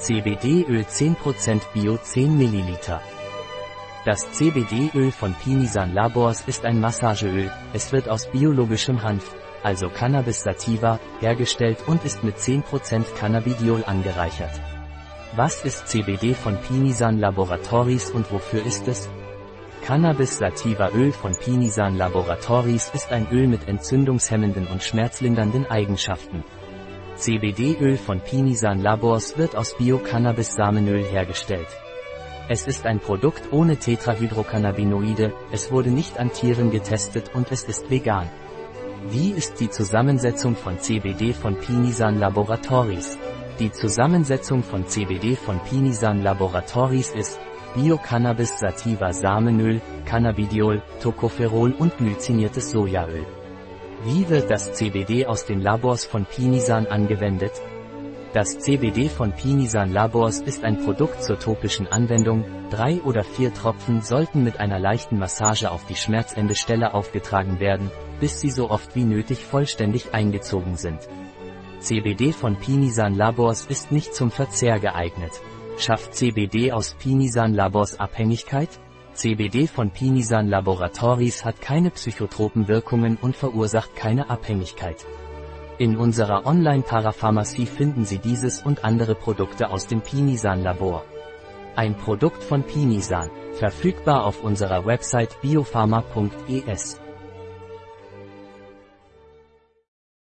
CBD-Öl 10% Bio 10 ml. Das CBD-Öl von Pinisan Labors ist ein Massageöl, es wird aus biologischem Hanf, also Cannabis sativa, hergestellt und ist mit 10% Cannabidiol angereichert. Was ist CBD von Pinisan Laboratories und wofür ist es? Cannabis sativa Öl von Pinisan Laboratories ist ein Öl mit entzündungshemmenden und schmerzlindernden Eigenschaften. CBD-Öl von Pinisan Labors wird aus Bio-Cannabis-Samenöl hergestellt. Es ist ein Produkt ohne Tetrahydrocannabinoide, es wurde nicht an Tieren getestet und es ist vegan. Wie ist die Zusammensetzung von CBD von Pinisan Laboratories? Die Zusammensetzung von CBD von Pinisan Laboratories ist Bio-Cannabis sativa Samenöl, Cannabidiol, Tocopherol und glyciniertes Sojaöl. Wie wird das CBD aus den Labors von Pinisan angewendet? Das CBD von Pinisan Labors ist ein Produkt zur topischen Anwendung, drei oder vier Tropfen sollten mit einer leichten Massage auf die Schmerzendestelle aufgetragen werden, bis sie so oft wie nötig vollständig eingezogen sind. CBD von Pinisan Labors ist nicht zum Verzehr geeignet. Schafft CBD aus Pinisan Labors Abhängigkeit? CBD von Pinisan Laboratories hat keine psychotropen Wirkungen und verursacht keine Abhängigkeit. In unserer Online-Parapharmacie finden Sie dieses und andere Produkte aus dem Pinisan-Labor. Ein Produkt von Pinisan, verfügbar auf unserer Website biopharma.es.